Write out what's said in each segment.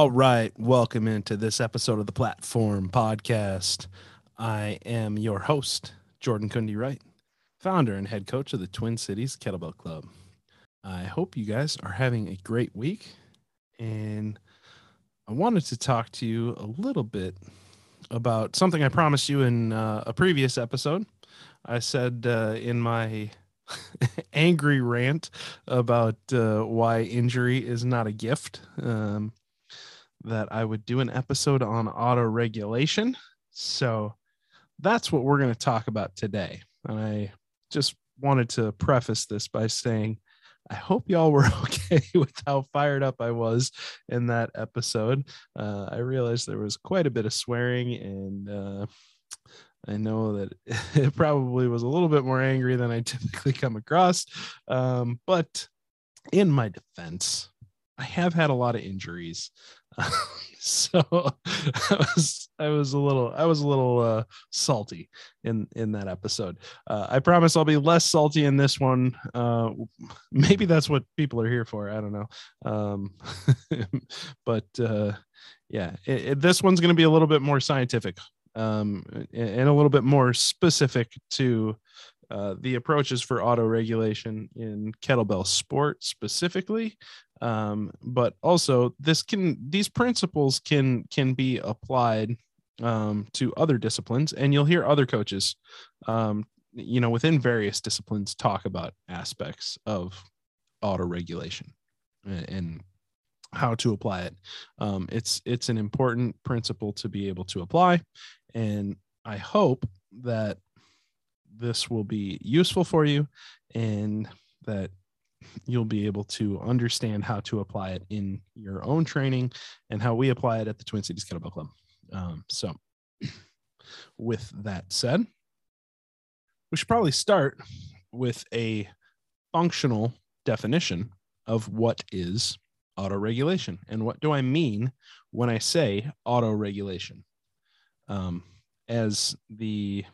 All right, welcome into this episode of the Platform Podcast. I am your host, Jordan Kundi Wright, founder and head coach of the Twin Cities Kettlebell Club. I hope you guys are having a great week, and I wanted to talk to you a little bit about something I promised you in uh, a previous episode. I said uh, in my angry rant about uh, why injury is not a gift. Um, that I would do an episode on auto regulation. So that's what we're going to talk about today. And I just wanted to preface this by saying, I hope y'all were okay with how fired up I was in that episode. Uh, I realized there was quite a bit of swearing, and uh, I know that it probably was a little bit more angry than I typically come across. Um, but in my defense, I have had a lot of injuries. so I was I was a little I was a little uh, salty in in that episode. Uh, I promise I'll be less salty in this one. Uh, maybe that's what people are here for. I don't know. Um, but uh, yeah, it, it, this one's going to be a little bit more scientific um, and a little bit more specific to uh, the approaches for auto regulation in kettlebell sport specifically um, but also this can these principles can can be applied um, to other disciplines and you'll hear other coaches um, you know within various disciplines talk about aspects of auto regulation and, how to apply it. Um, it's it's an important principle to be able to apply and i hope that this will be useful for you and that you'll be able to understand how to apply it in your own training and how we apply it at the Twin Cities Kettlebell Club. Um, so, with that said, we should probably start with a functional definition of what is auto regulation and what do I mean when I say auto regulation. Um, as the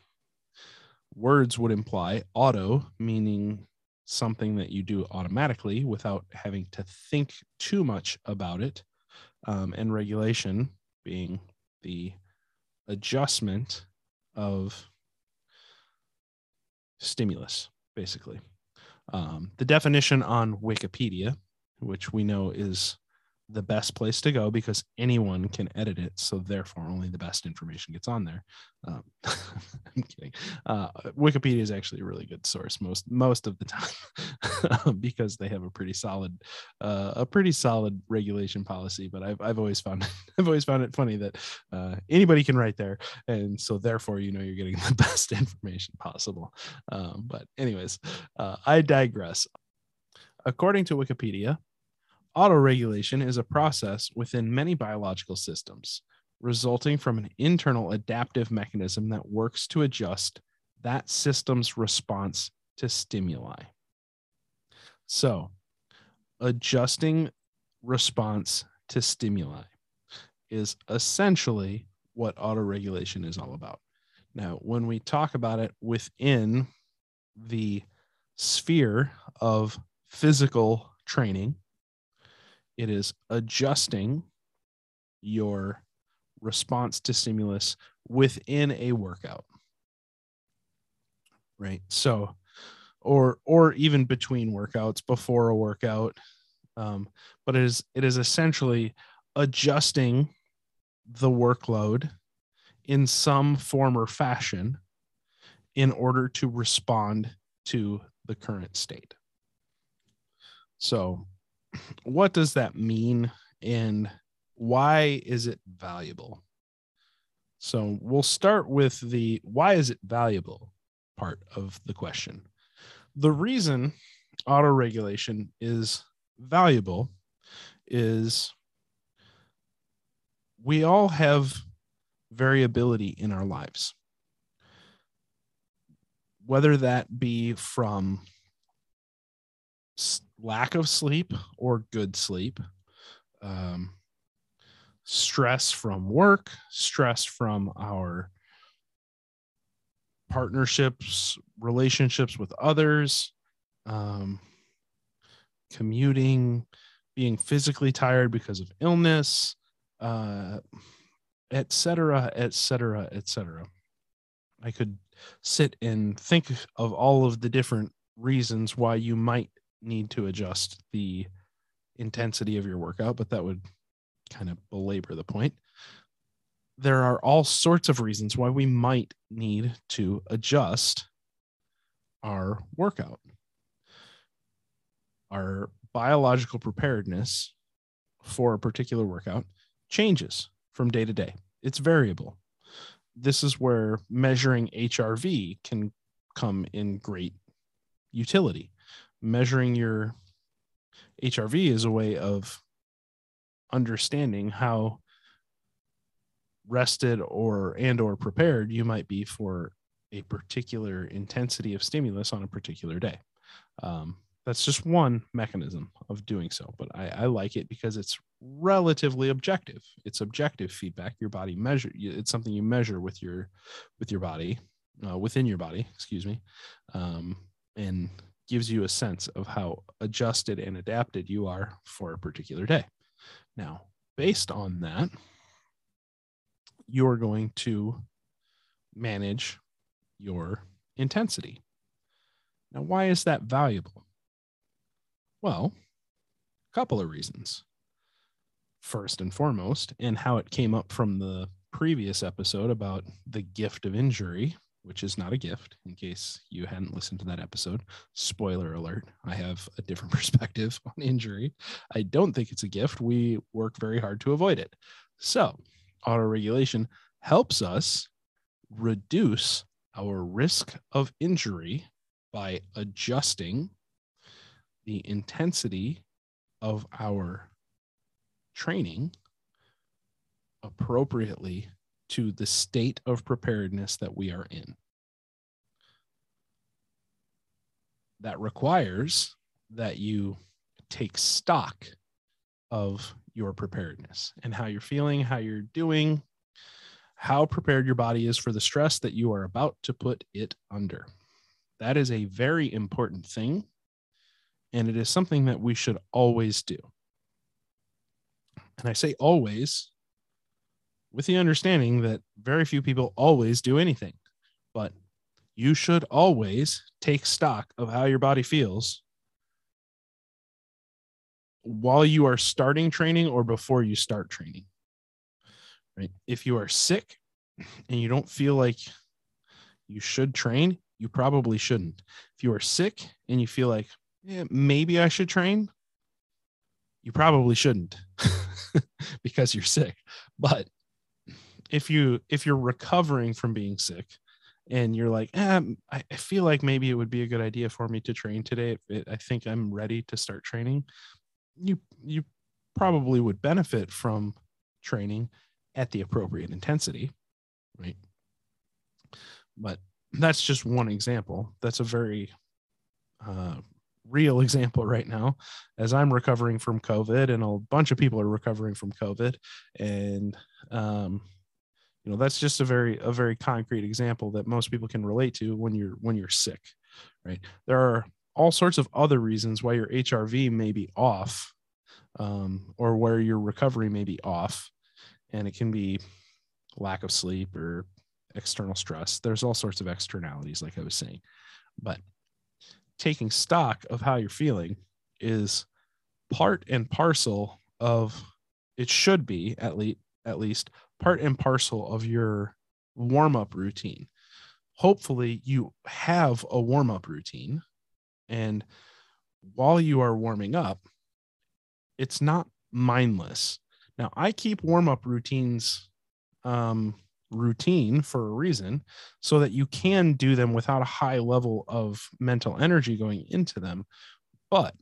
words would imply, auto meaning something that you do automatically without having to think too much about it. Um, and regulation being the adjustment of stimulus, basically. Um, the definition on Wikipedia, which we know is the best place to go because anyone can edit it. So therefore, only the best information gets on there. Um, I'm kidding. Uh, Wikipedia is actually a really good source most most of the time because they have a pretty solid uh, a pretty solid regulation policy. But I've I've always found I've always found it funny that uh, anybody can write there, and so therefore you know you're getting the best information possible. Um, but anyways, uh, I digress. According to Wikipedia, Autoregulation is a process within many biological systems, resulting from an internal adaptive mechanism that works to adjust that system's response to stimuli. So, adjusting response to stimuli is essentially what autoregulation is all about. Now, when we talk about it within the sphere of physical training, it is adjusting your response to stimulus within a workout right? So or or even between workouts before a workout um, but it is it is essentially adjusting the workload in some form or fashion in order to respond to the current state. So what does that mean and why is it valuable? So we'll start with the why is it valuable part of the question. The reason auto regulation is valuable is we all have variability in our lives. Whether that be from lack of sleep or good sleep, um, stress from work, stress from our partnerships, relationships with others, um, commuting, being physically tired because of illness, uh, et cetera, et cetera, et cetera. I could sit and think of all of the different reasons why you might need to adjust the intensity of your workout, but that would kind of belabor the point. There are all sorts of reasons why we might need to adjust our workout. Our biological preparedness for a particular workout changes from day to day, it's variable. This is where measuring HRV can come in great utility. Measuring your HRV is a way of understanding how rested or and or prepared you might be for a particular intensity of stimulus on a particular day. Um, that's just one mechanism of doing so, but I, I, like it because it's relatively objective. It's objective feedback. Your body measure. It's something you measure with your with your body, uh, within your body. Excuse me, um, and gives you a sense of how adjusted and adapted you are for a particular day. Now, based on that, you're going to manage your intensity. Now, why is that valuable? Well, a couple of reasons. First and foremost, and how it came up from the previous episode about the gift of injury, which is not a gift, in case you hadn't listened to that episode. Spoiler alert, I have a different perspective on injury. I don't think it's a gift. We work very hard to avoid it. So, auto regulation helps us reduce our risk of injury by adjusting the intensity of our training appropriately to the state of preparedness that we are in. That requires that you take stock of your preparedness and how you're feeling, how you're doing, how prepared your body is for the stress that you are about to put it under. That is a very important thing. And it is something that we should always do. And I say always with the understanding that very few people always do anything, but you should always take stock of how your body feels while you are starting training or before you start training. Right? If you are sick and you don't feel like you should train, you probably shouldn't. If you are sick and you feel like yeah, maybe I should train, you probably shouldn't because you're sick. But if you if you're recovering from being sick and you're like eh, I, feel like maybe it would be a good idea for me to train today. I think i'm ready to start training you you probably would benefit from training at the appropriate intensity right? But that's just one example. That's a very uh, real example right now. As i'm recovering from covid and a bunch of people are recovering from covid and um, you know that's just a very a very concrete example that most people can relate to when you're when you're sick right? There are all sorts of other reasons why your hrv may be off um, or where your recovery may be off and it can be lack of sleep or external stress. There's all sorts of externalities like i was saying. But taking stock of how you're feeling is part and parcel of it should be at least at least part and parcel of your warm up routine. Hopefully, you have a warm up routine. And while you are warming up, it's not mindless. Now, I keep warm up routines um, routine for a reason so that you can do them without a high level of mental energy going into them. But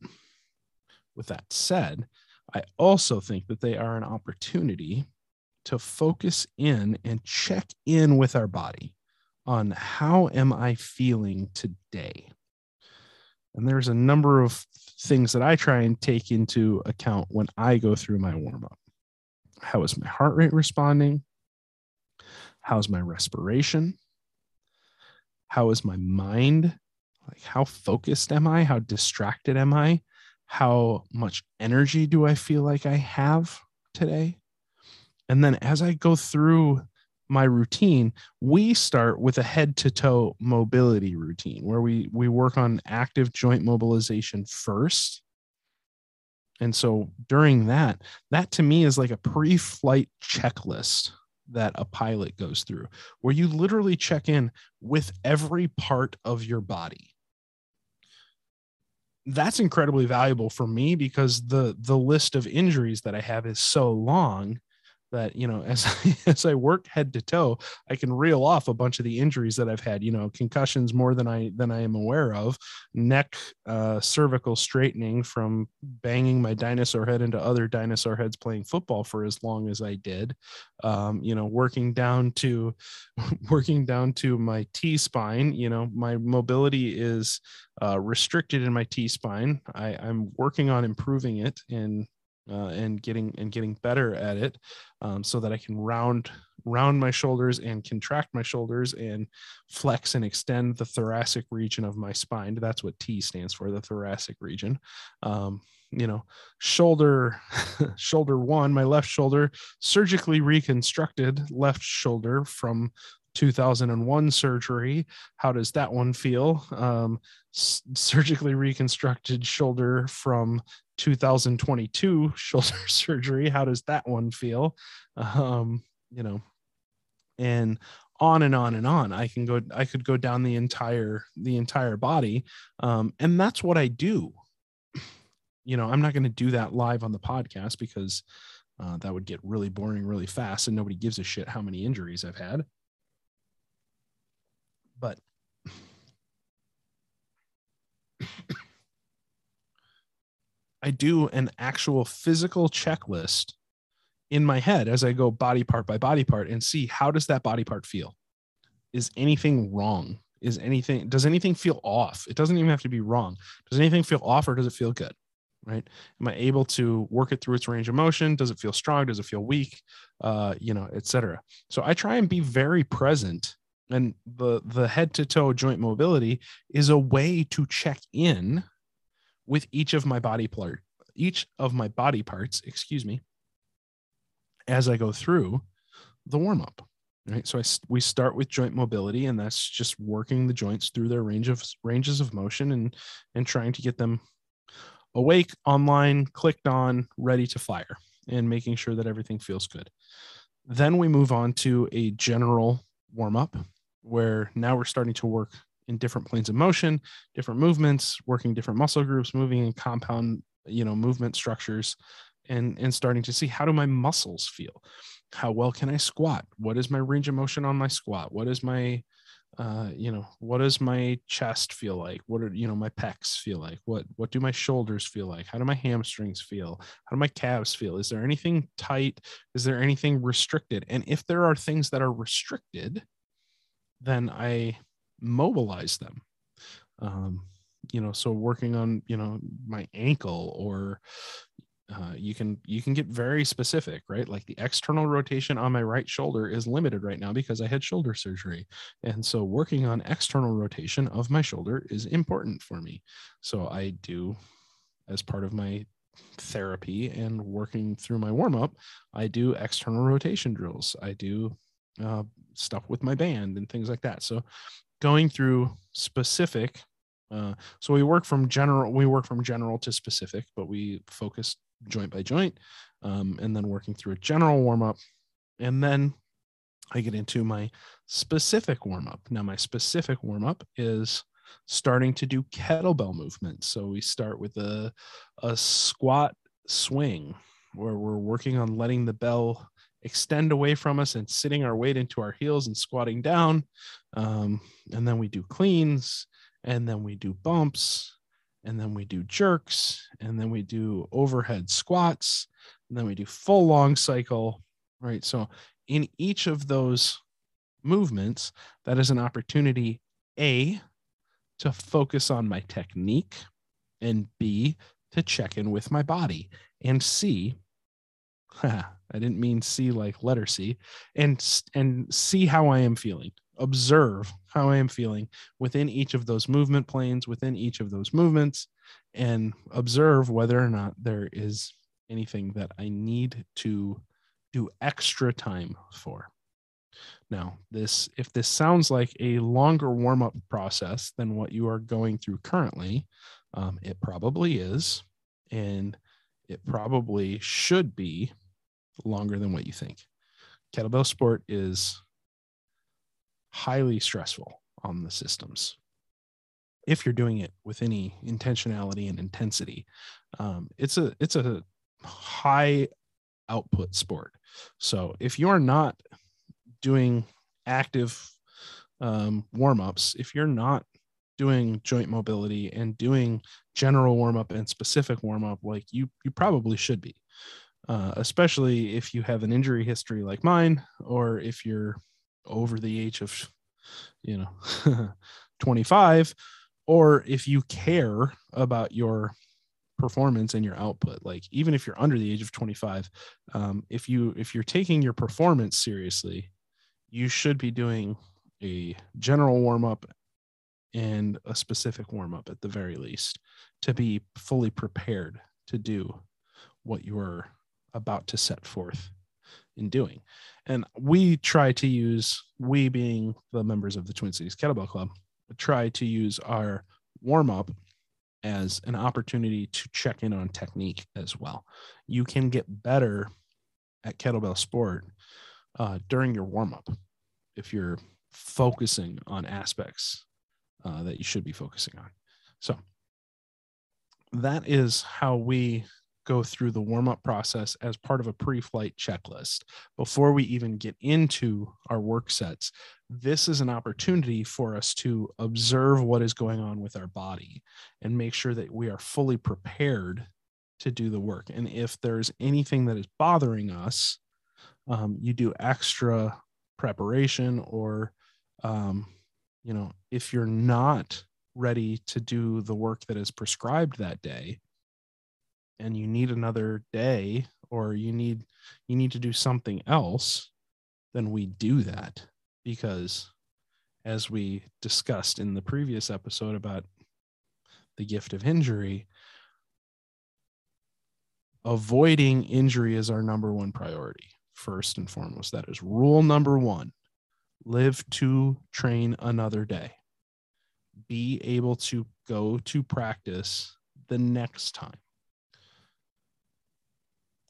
with that said, I also think that they are an opportunity to focus in and check in with our body on how am I feeling today? And there's a number of things that I try and take into account when I go through my warm up. How is my heart rate responding? How's my respiration? How is my mind? Like, how focused am I? How distracted am I? How much energy do I feel like I have today? And then as I go through my routine, we start with a head to toe mobility routine where we we work on active joint mobilization first. And so during that, that to me is like a pre-flight checklist that a pilot goes through where you literally check in with every part of your body that's incredibly valuable for me because the the list of injuries that I have is so long that you know as I, as I work head to toe I can reel off a bunch of the injuries that I've had you know concussions more than I than I am aware of neck uh, cervical straightening from banging my dinosaur head into other dinosaur heads playing football for as long as I did um, you know working down to working down to my T spine you know my mobility is uh, restricted in my T spine I'm working on improving it and uh, and getting and getting better at it um, so that I can round round my shoulders and contract my shoulders and flex and extend the thoracic region of my spine. That's what T stands for, the thoracic region. Um, you know, shoulder, shoulder one, my left shoulder, surgically reconstructed left shoulder from 2001 surgery. How does that one feel? Um, s- surgically reconstructed shoulder from 2022 shoulder surgery. How does that one feel? Um, you know, and on and on and on. I can go, I could go down the entire, the entire body. Um, and that's what I do. You know, I'm not going to do that live on the podcast because uh, that would get really boring really fast and nobody gives a shit how many injuries I've had. But I do an actual physical checklist in my head as I go body part by body part and see how does that body part feel? Is anything wrong? Is anything does anything feel off? It doesn't even have to be wrong. Does anything feel off or does it feel good? Right? Am I able to work it through its range of motion? Does it feel strong? Does it feel weak? Uh, you know, etc. So I try and be very present and the the head to toe joint mobility is a way to check in with each of my body part each of my body parts excuse me as i go through the warm up right? So I, we start with joint mobility and that's just working the joints through their range of ranges of motion and and trying to get them awake online clicked on ready to fire and making sure that everything feels good. Then we move on to a general warm up where now we're starting to work in different planes of motion, different movements, working different muscle groups, moving in compound, you know, movement structures and and starting to see how do my muscles feel? How well can I squat? What is my range of motion on my squat? What is my uh, you know, what does my chest feel like? What are you know my pecs feel like? What what do my shoulders feel like? How do my hamstrings feel? How do my calves feel? Is there anything tight? Is there anything restricted? And if there are things that are restricted, then I mobilize them. Um, you know, so working on you know my ankle or uh, you can you can get very specific right? Like the external rotation on my right shoulder is limited right now because i had shoulder surgery. And so working on external rotation of my shoulder is important for me. So i do as part of my therapy and working through my warm up i do external rotation drills. I do uh, stuff with my band and things like that. So going through specific, uh, so we work from general, we work from general to specific, but we focus joint by joint, um, and then working through a general warm up, and then I get into my specific warm up. Now my specific warm up is starting to do kettlebell movements. So we start with a a squat swing where we're working on letting the bell extend away from us and sitting our weight into our heels and squatting down. Um, and then we do cleans, and then we do bumps, and then we do jerks, and then we do overhead squats, and then we do full long cycle, right? So in each of those movements, that is an opportunity, A, to focus on my technique, and B, to check in with my body, and C, I didn't mean C like letter C, and and see how I am feeling. Observe how I am feeling within each of those movement planes, within each of those movements, and observe whether or not there is anything that I need to do extra time for. Now, this if this sounds like a longer warm up process than what you are going through currently, um, it probably is, and it probably should be longer than what you think. Kettlebell sport is highly stressful on the systems if you're doing it with any intentionality and intensity. Um, it's a it's a high output sport. So if you're not doing active um, warm ups, if you're not doing joint mobility and doing general warm up and specific warm up, like you you probably should be. Uh, especially if you have an injury history like mine, or if you're over the age of, you know, 25, or if you care about your performance and your output like even if you're under the age of 25 um, if you if you're taking your performance seriously you should be doing a general warm up and a specific warm up at the very least to be fully prepared to do what you're about to set forth in doing and we try to use we being the members of the twin cities kettlebell club try to use our warm up as an opportunity to check in on technique as well. You can get better at kettlebell sport uh, during your warm up if you're focusing on aspects uh, that you should be focusing on. So that is how we go through the warm up process as part of a pre flight checklist before we even get into our work sets. This is an opportunity for us to observe what is going on with our body and make sure that we are fully prepared to do the work. And if there's anything that is bothering us, um, you do extra preparation or, um, you know, if you're not ready to do the work that is prescribed that day, and you need another day or you need you need to do something else then we do that. Because as we discussed in the previous episode about the gift of injury avoiding injury is our number one priority first and foremost. That is rule number 1 live to train another day. Be able to go to practice the next time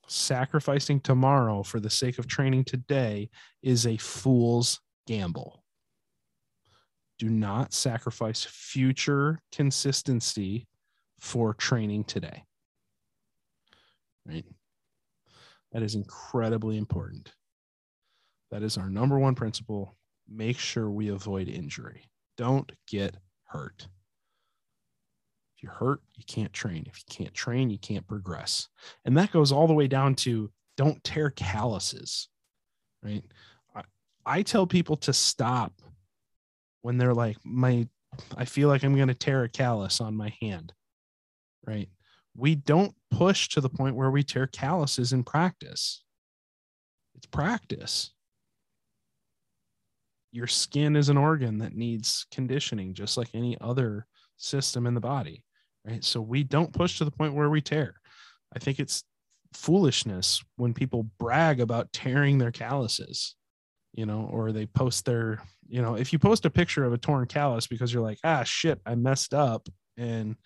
sacrificing tomorrow for the sake of training today is a fool's gamble. Do not sacrifice future consistency for training today. Right? That is incredibly important. That is our number one principle. Make sure we avoid injury. Don't get hurt you're hurt, you can't train. If you can't train, you can't progress. And that goes all the way down to don't tear calluses, right? I, I tell people to stop when they're like, my, I feel like I'm going to tear a callus on my hand, right? We don't push to the point where we tear calluses in practice. It's practice. Your skin is an organ that needs conditioning, just like any other system in the body right? So we don't push to the point where we tear. I think it's foolishness when people brag about tearing their calluses, you know, or they post their, you know, if you post a picture of a torn callus because you're like, ah, shit, I messed up and,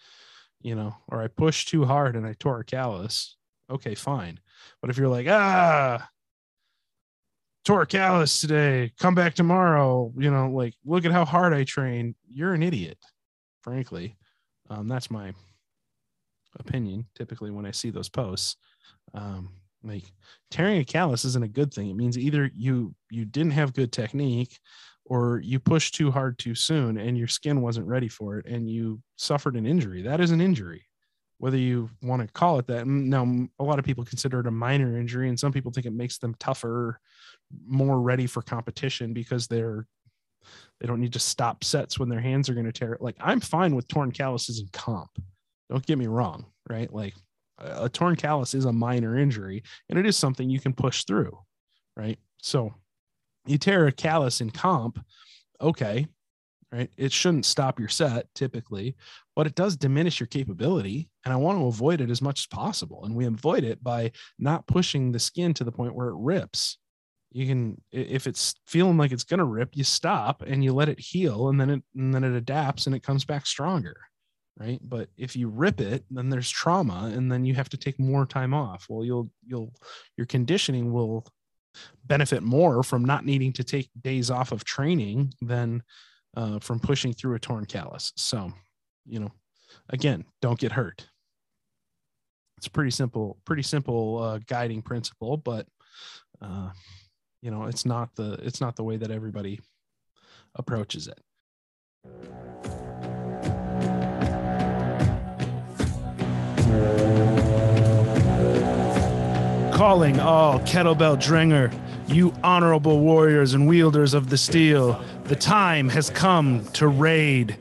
you know, or I pushed too hard and I tore a callus. Okay, fine. But if you're like, ah, tore a callus today, come back tomorrow, you know, like, look at how hard I train, you're an idiot, frankly. Um, that's my opinion. Typically, when I see those posts, um, like tearing a callus isn't a good thing. It means either you you didn't have good technique, or you pushed too hard too soon, and your skin wasn't ready for it, and you suffered an injury. That is an injury, whether you want to call it that. Now, a lot of people consider it a minor injury, and some people think it makes them tougher, more ready for competition because they're they don't need to stop sets when their hands are going to tear. Like I'm fine with torn calluses in comp. Don't get me wrong, right? Like a torn callus is a minor injury and it is something you can push through, right? So you tear a callus in comp, okay, right? It shouldn't stop your set typically, but it does diminish your capability. And I want to avoid it as much as possible. And we avoid it by not pushing the skin to the point where it rips. You can, if it's feeling like it's going to rip, you stop and you let it heal and then it, and then it adapts and it comes back stronger. Right. But if you rip it, then there's trauma and then you have to take more time off. Well, you'll, you'll, your conditioning will benefit more from not needing to take days off of training than uh, from pushing through a torn callus. So, you know, again, don't get hurt. It's pretty simple, pretty simple uh, guiding principle, but uh, you know, it's not the it's not the way that everybody approaches it. calling all kettlebell dringer, you honorable warriors and wielders of the steel. The time has come to raid.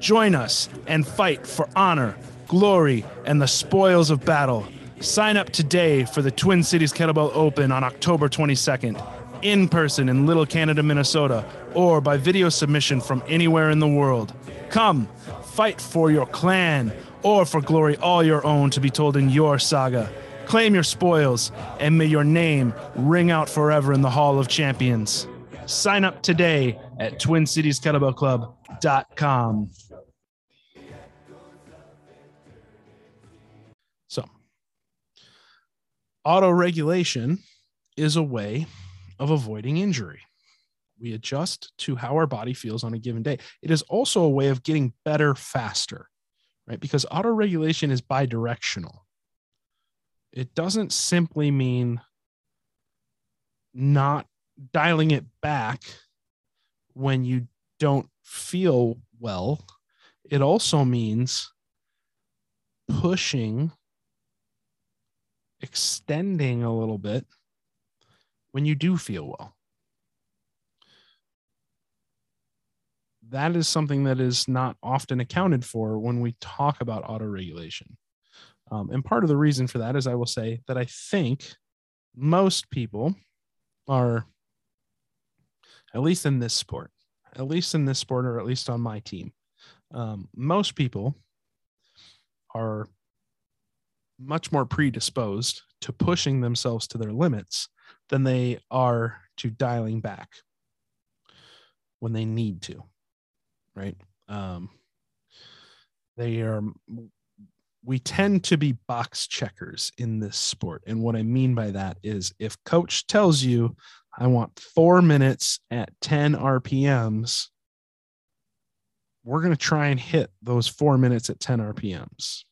Join us and fight for honor, glory, and the spoils of battle. Sign up today for the Twin Cities Kettlebell Open on October 22nd, in person in Little Canada, Minnesota, or by video submission from anywhere in the world. Come, fight for your clan or for glory all your own to be told in your saga. Claim your spoils, and may your name ring out forever in the Hall of Champions. Sign up today at TwinCitiesKettlebellClub.com. auto regulation is a way of avoiding injury. We adjust to how our body feels on a given day. It is also a way of getting better faster, right? Because auto regulation is bidirectional it doesn't simply mean not dialing it back when you don't feel well. It also means pushing, extending a little bit when you do feel well. That is something that is not often accounted for when we talk about auto regulation. Um, and part of the reason for that is I will say that I think most people are, at least in this sport, at least in this sport, or at least on my team, um, most people are much more predisposed to pushing themselves to their limits than they are to dialing back when they need to, right? Um, they are we tend to be box checkers in this sport. And what I mean by that is if coach tells you, I want four minutes at 10 RPMs, we're going to try and hit those four minutes at 10 RPMs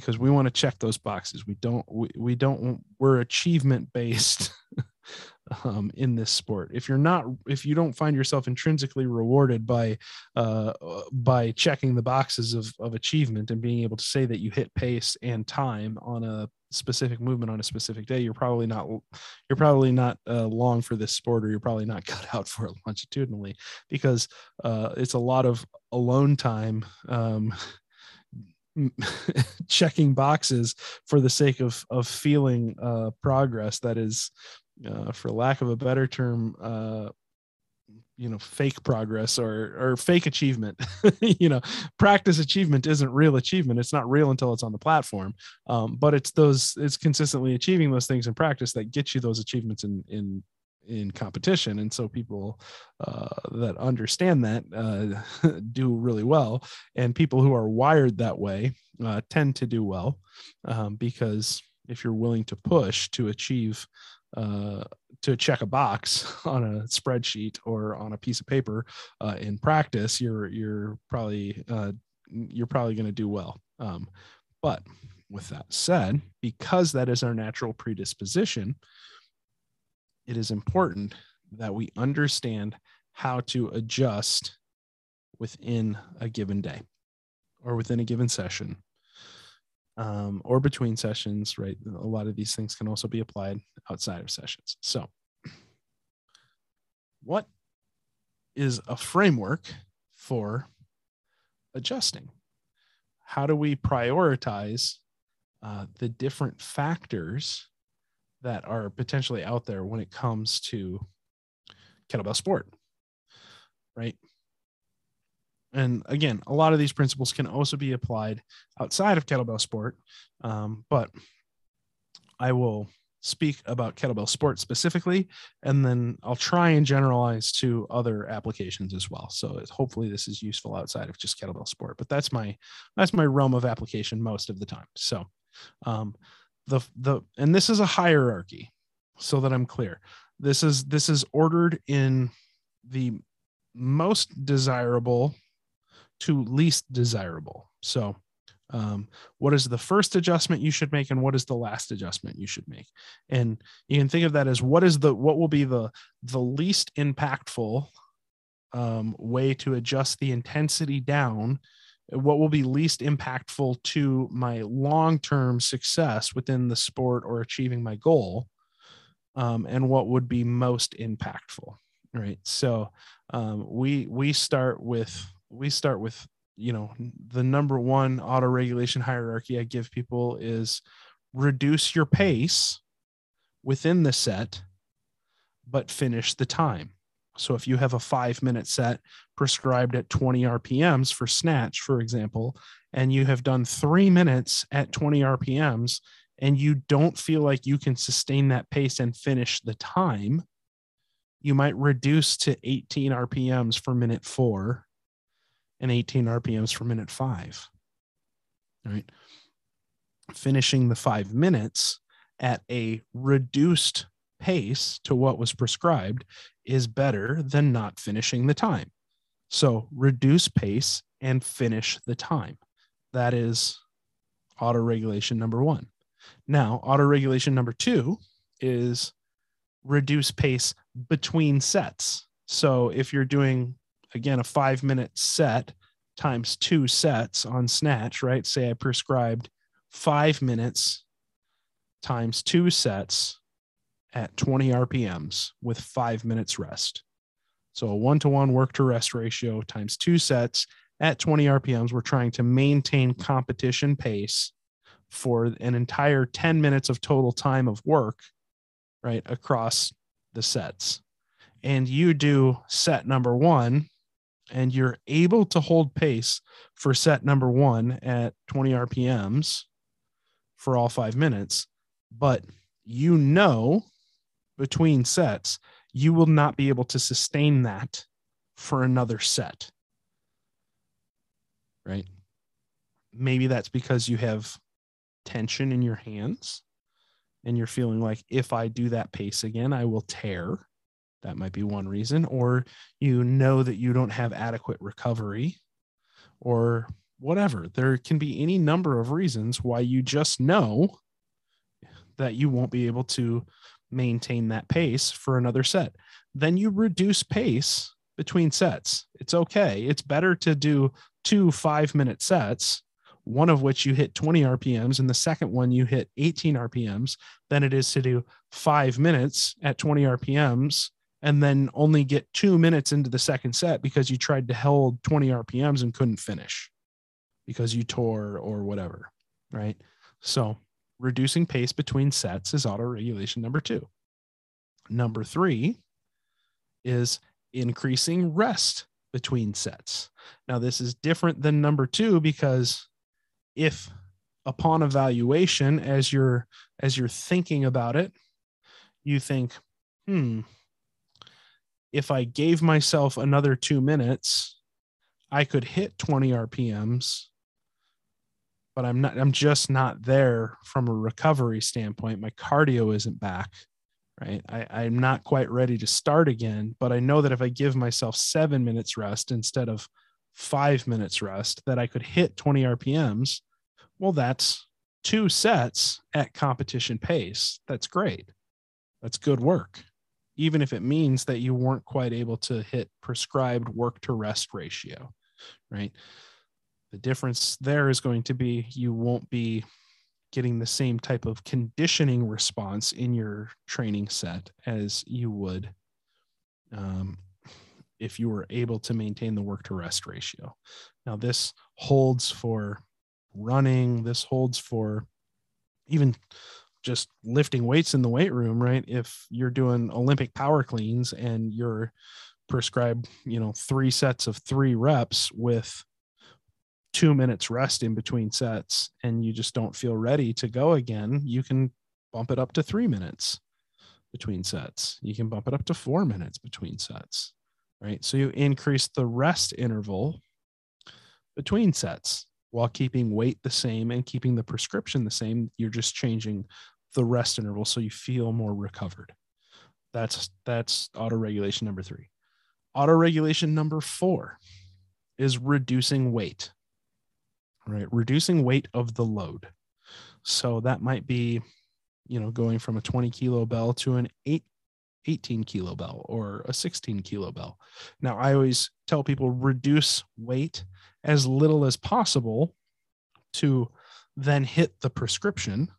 because we want to check those boxes. We don't, we, we don't, we're achievement based um, in this sport. If you're not, if you don't find yourself intrinsically rewarded by uh, by checking the boxes of of achievement and being able to say that you hit pace and time on a specific movement on a specific day, you're probably not you're probably not uh, long for this sport, or you're probably not cut out for it longitudinally because uh, it's a lot of alone time. Um, checking boxes for the sake of of feeling uh, progress that is uh, for lack of a better term, uh, you know, fake progress or or fake achievement. you know, practice achievement isn't real achievement. It's not real until it's on the platform. Um, but it's those it's consistently achieving those things in practice that get you those achievements in in in competition and so people uh, that understand that uh, do really well and people who are wired that way uh, tend to do well um, because if you're willing to push to achieve uh, to check a box on a spreadsheet or on a piece of paper uh, in practice, you're you're probably uh, you're probably going to do well. Um, but with that said, because that is our natural predisposition, it is important that we understand how to adjust within a given day or within a given session um, or between sessions, right? A lot of these things can also be applied outside of sessions. So, what is a framework for adjusting? How do we prioritize uh, the different factors that are potentially out there when it comes to kettlebell sport? Right. and again, a lot of these principles can also be applied outside of kettlebell sport. Um, but I will speak about kettlebell sport specifically, and then I'll try and generalize to other applications as well. So hopefully this is useful outside of just kettlebell sport, but that's my that's my realm of application most of the time. So um, the the and this is a hierarchy, so that I'm clear. This is this is ordered in the most desirable to least desirable. So um, what is the first adjustment you should make and what is the last adjustment you should make and you can think of that as what is the what will be the the least impactful um, way to adjust the intensity down what will be least impactful to my long-term success within the sport or achieving my goal um, and what would be most impactful right? So um, we we start with we start with you know the number one auto regulation hierarchy i give people is reduce your pace within the set but finish the time so if you have a 5 minute set prescribed at 20 rpms for snatch for example and you have done 3 minutes at 20 rpms and you don't feel like you can sustain that pace and finish the time you might reduce to 18 rpms for minute 4 and 18 RPMs for minute five. Right. Finishing the five minutes at a reduced pace to what was prescribed is better than not finishing the time. So reduce pace and finish the time. That is auto regulation number one. Now, auto regulation number two is reduce pace between sets. So if you're doing again a five minute set times two sets on snatch right say i prescribed five minutes times two sets at 20 rpms with five minutes rest. So a one-to-one work to rest ratio times two sets at 20 rpms we're trying to maintain competition pace for an entire 10 minutes of total time of work right across the sets. And you do set number one and you're able to hold pace for set number one at 20 RPMs for all five minutes, but you know between sets, you will not be able to sustain that for another set. Right? Maybe that's because you have tension in your hands and you're feeling like if I do that pace again, I will tear that might be one reason. Or you know that you don't have adequate recovery or whatever. There can be any number of reasons why you just know that you won't be able to maintain that pace for another set. Then you reduce pace between sets. It's okay. It's better to do two five minute sets, one of which you hit 20 RPMs and the second one you hit 18 RPMs, than it is to do five minutes at 20 RPMs and then only get two minutes into the second set because you tried to hold 20 RPMs and couldn't finish because you tore or whatever. Right. So reducing pace between sets is auto regulation number two. Number three is increasing rest between sets. Now, this is different than number two because if upon evaluation, as you're as you're thinking about it, you think, hmm, if I gave myself another two minutes, I could hit 20 RPMs, but I'm not, I'm just not there from a recovery standpoint. My cardio isn't back, right? I, I'm not quite ready to start again, but I know that if I give myself seven minutes rest instead of five minutes rest, that I could hit 20 RPMs. Well, that's two sets at competition pace. That's great. That's good work even if it means that you weren't quite able to hit prescribed work to rest ratio, right? The difference there is going to be you won't be getting the same type of conditioning response in your training set as you would um, if you were able to maintain the work to rest ratio. Now, this holds for running, this holds for even just lifting weights in the weight room, right? If you're doing Olympic power cleans and you're prescribed, you know, three sets of three reps with two minutes rest in between sets and you just don't feel ready to go again, you can bump it up to three minutes between sets. You can bump it up to four minutes between sets, right? So you increase the rest interval between sets while keeping weight the same and keeping the prescription the same. You're just changing the rest interval so you feel more recovered. That's that's auto regulation number three. Auto regulation number four is reducing weight. Right, reducing weight of the load. So that might be, you know, going from a 20 kilo bell to an 8 18 kilo bell or a 16 kilo bell. Now, I always tell people reduce weight as little as possible to then hit the prescription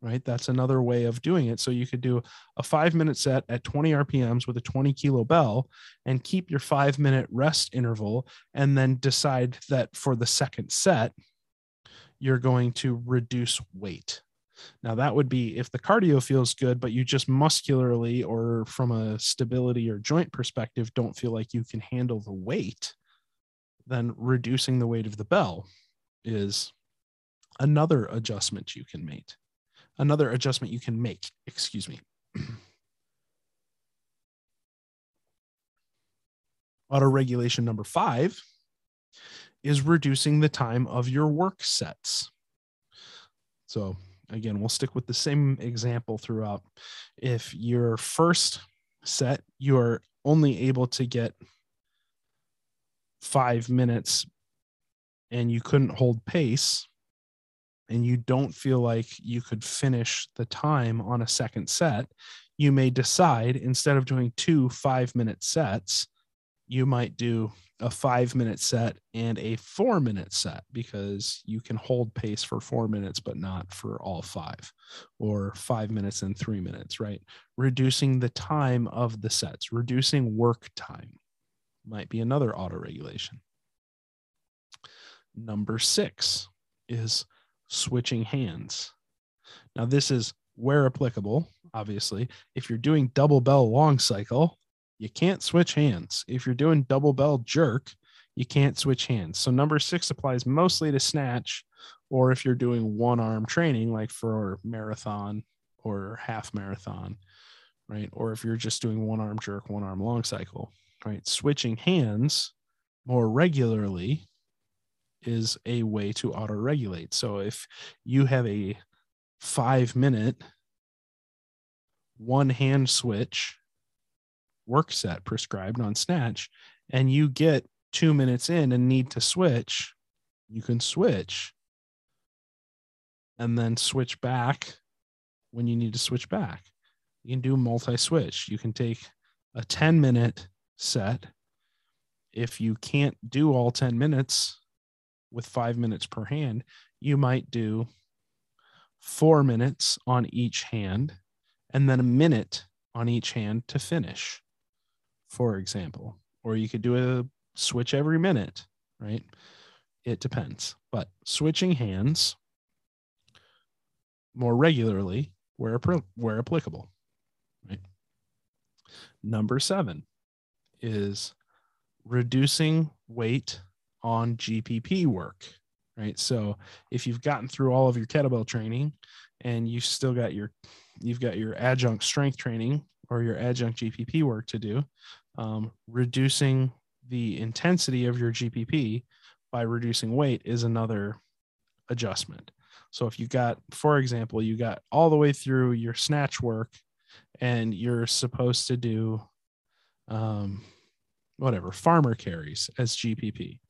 right? That's another way of doing it. So you could do a five minute set at 20 RPMs with a 20 kilo bell and keep your five minute rest interval, and then decide that for the second set, you're going to reduce weight. Now, that would be if the cardio feels good, but you just muscularly or from a stability or joint perspective don't feel like you can handle the weight, then reducing the weight of the bell is another adjustment you can make another adjustment you can make. Excuse me. Auto regulation number five is reducing the time of your work sets. So, again, we'll stick with the same example throughout. If your first set, you're only able to get five minutes and you couldn't hold pace, and you don't feel like you could finish the time on a second set, you may decide instead of doing two five minute sets, you might do a five minute set and a four minute set because you can hold pace for four minutes, but not for all five, or five minutes and three minutes, right? Reducing the time of the sets, reducing work time might be another auto regulation. Number six is switching hands. Now, this is where applicable, obviously. If you're doing double bell long cycle, you can't switch hands. If you're doing double bell jerk, you can't switch hands. So, number six applies mostly to snatch, or if you're doing one arm training, like for marathon or half marathon, right? Or if you're just doing one arm jerk, one arm long cycle, right? Switching hands more regularly is a way to auto regulate. So if you have a five minute one hand switch work set prescribed on Snatch, and you get two minutes in and need to switch, you can switch and then switch back when you need to switch back. You can do multi switch. You can take a 10 minute set. If you can't do all 10 minutes, with five minutes per hand, you might do four minutes on each hand and then a minute on each hand to finish, for example. Or you could do a switch every minute, right? It depends. But switching hands more regularly where, where applicable, right? Number seven is reducing weight on GPP work, right? So if you've gotten through all of your kettlebell training and you've still got your you've got your adjunct strength training or your adjunct GPP work to do, um, reducing the intensity of your GPP by reducing weight is another adjustment. So if you got, for example, you got all the way through your snatch work and you're supposed to do um, whatever farmer carries as GPP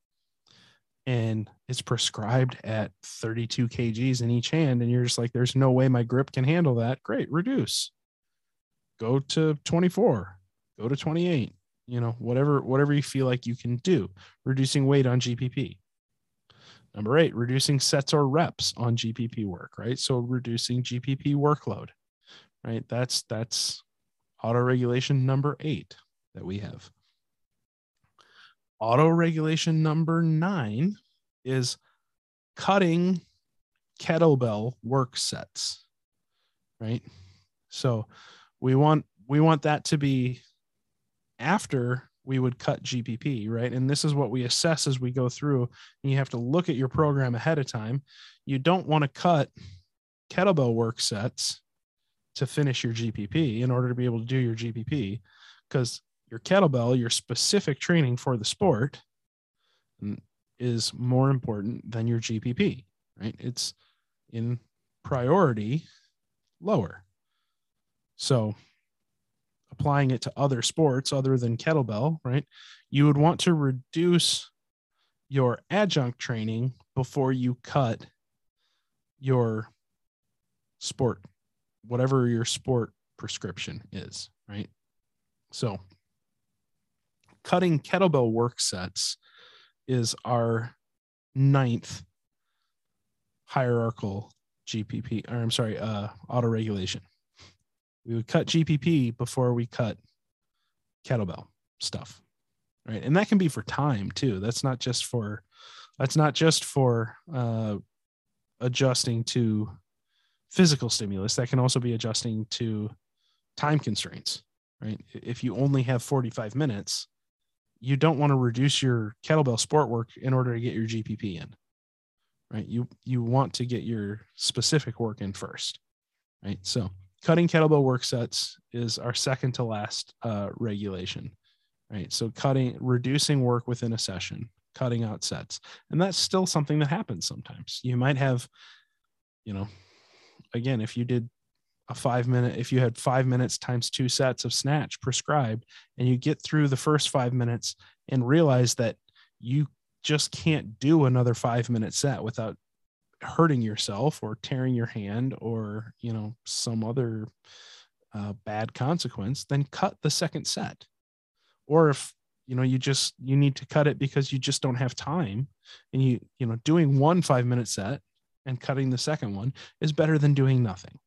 and it's prescribed at 32 kgs in each hand and you're just like there's no way my grip can handle that. Great reduce. Go to 24 go to 28 you know whatever whatever you feel like you can do. Reducing weight on gpp number eight reducing sets or reps on gpp work right? So reducing gpp workload right? That's that's auto regulation number eight that we have auto regulation number nine is cutting kettlebell work sets right so we want we want that to be after we would cut GPP, right? And this is what we assess as we go through. And you have to look at your program ahead of time. You don't want to cut kettlebell work sets to finish your GPP in order to be able to do your GPP because your kettlebell, your specific training for the sport mm. is more important than your GPP, right? It's in priority lower. So applying it to other sports other than kettlebell, right? You would want to reduce your adjunct training before you cut your sport, whatever your sport prescription is, right? So, cutting kettlebell work sets is our ninth hierarchical GPP, or I'm sorry, uh, auto regulation we would cut GPP before we cut kettlebell stuff. Right. And that can be for time too. That's not just for, that's not just for uh, adjusting to physical stimulus. That can also be adjusting to time constraints. Right. If you only have 45 minutes, you don't want to reduce your kettlebell sport work in order to get your GPP in. Right. You, you want to get your specific work in first. Right. So, cutting kettlebell work sets is our second to last uh, regulation, right? So cutting, reducing work within a session, cutting out sets, and that's still something that happens sometimes. You might have, you know, again, if you did a five minute, if you had five minutes times two sets of snatch prescribed, and you get through the first five minutes and realize that you just can't do another five minute set without hurting yourself or tearing your hand or you know some other uh, bad consequence then cut the second set. Or if you know you just you need to cut it because you just don't have time and you you know doing one five minute set and cutting the second one is better than doing nothing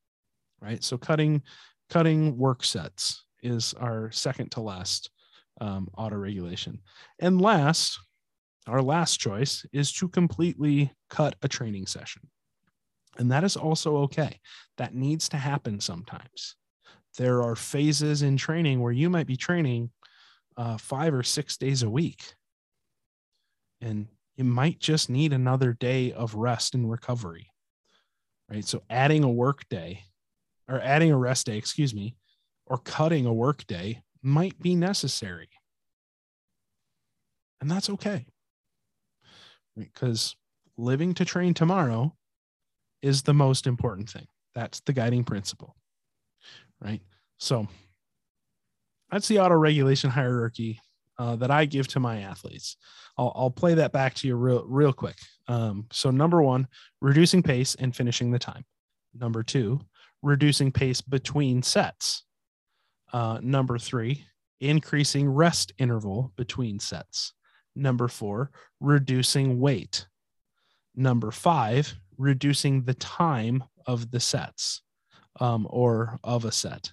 right so cutting cutting work sets is our second to last um, auto regulation and last our last choice is to completely cut a training session. And that is also okay. That needs to happen sometimes. There are phases in training where you might be training uh, five or six days a week. And you might just need another day of rest and recovery. Right. So adding a work day or adding a rest day, excuse me, or cutting a work day might be necessary. And that's okay because living to train tomorrow is the most important thing. That's the guiding principle, right? So that's the auto regulation hierarchy uh, that I give to my athletes. I'll, I'll, play that back to you real, real quick. Um, so, number one, reducing pace and finishing the time. Number two, reducing pace between sets. Uh, number three, increasing rest interval between sets. Number four, reducing weight. Number five, reducing the time of the sets um, or of a set.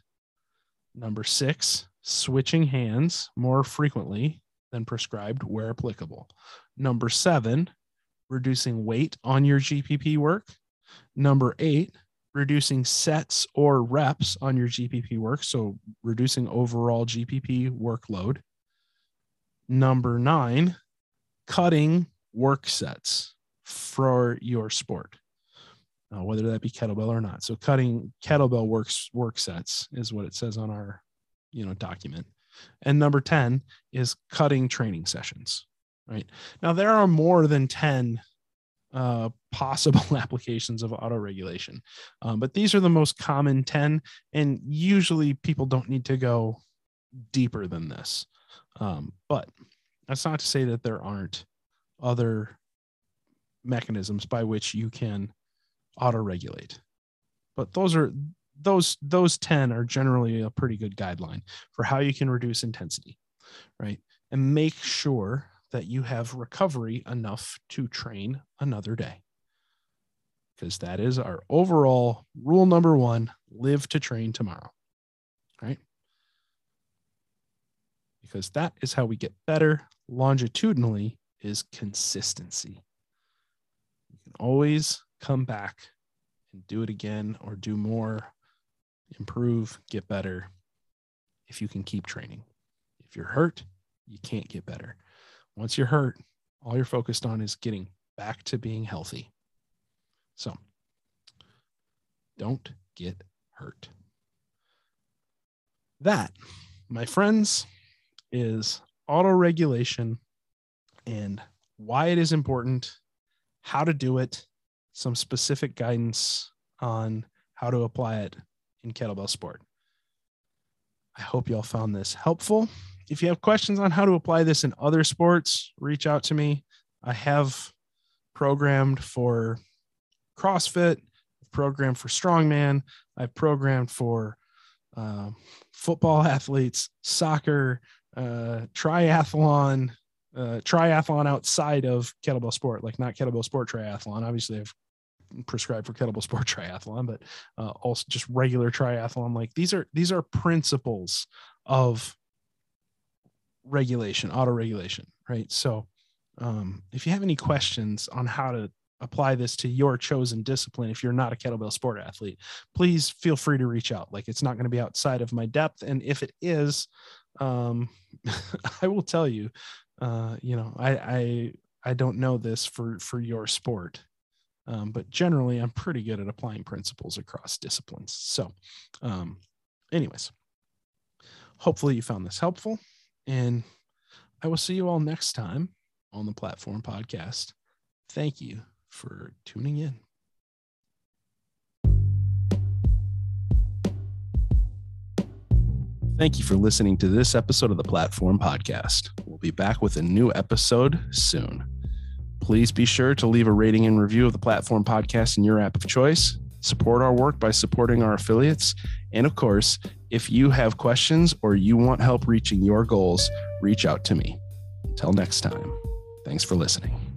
Number six, switching hands more frequently than prescribed where applicable. Number seven, reducing weight on your GPP work. Number eight, reducing sets or reps on your GPP work. So reducing overall GPP workload. Number nine, cutting work sets for your sport, uh, whether that be kettlebell or not. So cutting kettlebell works work sets is what it says on our, you know, document. And number 10 is cutting training sessions, right? Now there are more than 10 uh, possible applications of auto regulation, um, but these are the most common 10. And usually people don't need to go deeper than this. Um, but that's not to say that there aren't other mechanisms by which you can auto regulate. But those are those those 10 are generally a pretty good guideline for how you can reduce intensity, right? And make sure that you have recovery enough to train another day. Because that is our overall rule number 1, live to train tomorrow. Right? because that is how we get better longitudinally is consistency. You can always come back and do it again or do more, improve, get better if you can keep training. If you're hurt, You can't get better. Once you're hurt, all you're focused on is getting back to being healthy. So don't get hurt. That, my friends, is auto regulation and why it is important, how to do it, some specific guidance on how to apply it in kettlebell sport. I hope y'all found this helpful. If you have questions on how to apply this in other sports, reach out to me. I have programmed for CrossFit, programmed for strongman, I've programmed for uh, football athletes, soccer, uh, triathlon, uh, triathlon outside of kettlebell sport, like not kettlebell sport triathlon. Obviously, I've prescribed for kettlebell sport triathlon, but uh, also just regular triathlon. Like these are these are principles of regulation, auto regulation, right? So, um, if you have any questions on how to apply this to your chosen discipline, if you're not a kettlebell sport athlete, please feel free to reach out. Like it's not going to be outside of my depth, and if it is, um, I will tell you. Uh, you know, I I I don't know this for for your sport. Um, but generally, I'm pretty good at applying principles across disciplines. So, um, anyways, hopefully you found this helpful. And I will see you all next time on the Platform Podcast. Thank you for tuning in. Thank you for listening to this episode of the Platform Podcast. We'll be back with a new episode soon. Please be sure to leave a rating and review of the Platform Podcast in your app of choice. Support our work by supporting our affiliates. And of course, if you have questions or you want help reaching your goals, reach out to me. Until next time, thanks for listening.